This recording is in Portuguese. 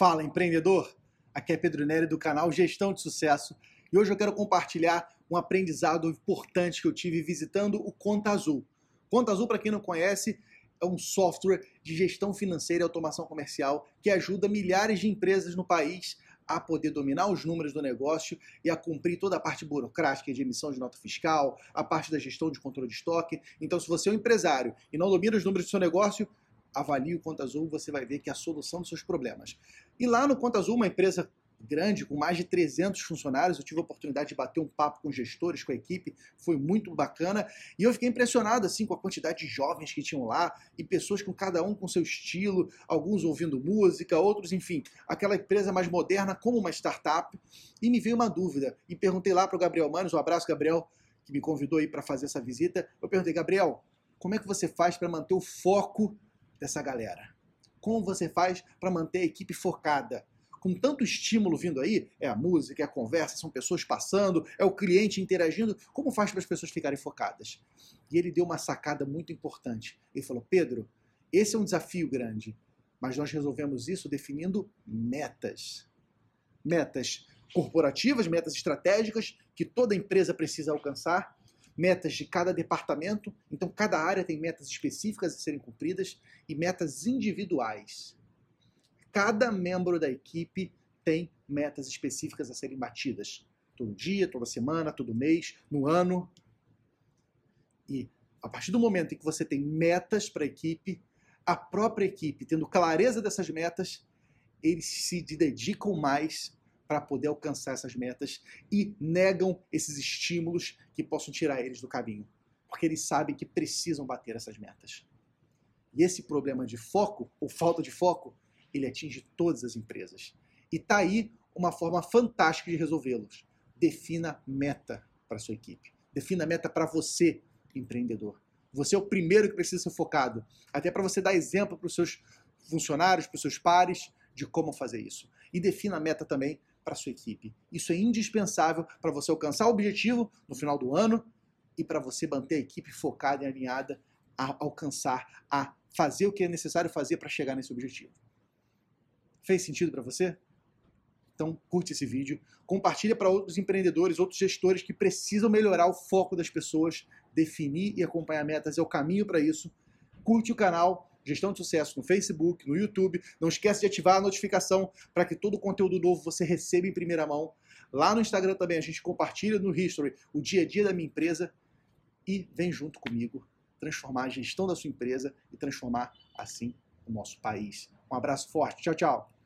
Fala, empreendedor! Aqui é Pedro Nery do canal Gestão de Sucesso e hoje eu quero compartilhar um aprendizado importante que eu tive visitando o Conta Azul. Conta Azul, para quem não conhece, é um software de gestão financeira e automação comercial que ajuda milhares de empresas no país a poder dominar os números do negócio e a cumprir toda a parte burocrática de emissão de nota fiscal, a parte da gestão de controle de estoque. Então, se você é um empresário e não domina os números do seu negócio, avalie o Conta Azul, você vai ver que é a solução dos seus problemas. E lá no Conta Azul, uma empresa grande, com mais de 300 funcionários, eu tive a oportunidade de bater um papo com gestores, com a equipe, foi muito bacana, e eu fiquei impressionado assim com a quantidade de jovens que tinham lá, e pessoas com cada um com seu estilo, alguns ouvindo música, outros, enfim, aquela empresa mais moderna como uma startup, e me veio uma dúvida, e perguntei lá para o Gabriel Manos, um abraço Gabriel, que me convidou aí para fazer essa visita, eu perguntei, Gabriel, como é que você faz para manter o foco dessa galera? Como você faz para manter a equipe focada? Com tanto estímulo vindo aí, é a música, é a conversa, são pessoas passando, é o cliente interagindo, como faz para as pessoas ficarem focadas? E ele deu uma sacada muito importante. Ele falou: Pedro, esse é um desafio grande, mas nós resolvemos isso definindo metas. Metas corporativas, metas estratégicas que toda empresa precisa alcançar metas de cada departamento, então cada área tem metas específicas a serem cumpridas e metas individuais. Cada membro da equipe tem metas específicas a serem batidas. Todo dia, toda semana, todo mês, no ano. E a partir do momento em que você tem metas para a equipe, a própria equipe, tendo clareza dessas metas, eles se dedicam mais para poder alcançar essas metas e negam esses estímulos que possam tirar eles do caminho, porque eles sabem que precisam bater essas metas. E esse problema de foco, ou falta de foco, ele atinge todas as empresas. E tá aí uma forma fantástica de resolvê-los. Defina meta para sua equipe. Defina meta para você, empreendedor. Você é o primeiro que precisa ser focado, até para você dar exemplo para os seus funcionários, para os seus pares, de como fazer isso. E defina a meta também para sua equipe. Isso é indispensável para você alcançar o objetivo no final do ano e para você manter a equipe focada e alinhada a alcançar, a fazer o que é necessário fazer para chegar nesse objetivo. Fez sentido para você? Então, curte esse vídeo, compartilha para outros empreendedores, outros gestores que precisam melhorar o foco das pessoas, definir e acompanhar metas é o caminho para isso. Curte o canal, Gestão de Sucesso no Facebook, no YouTube. Não esquece de ativar a notificação para que todo o conteúdo novo você receba em primeira mão. Lá no Instagram também a gente compartilha no History o dia a dia da minha empresa e vem junto comigo transformar a gestão da sua empresa e transformar assim o nosso país. Um abraço forte. Tchau, tchau.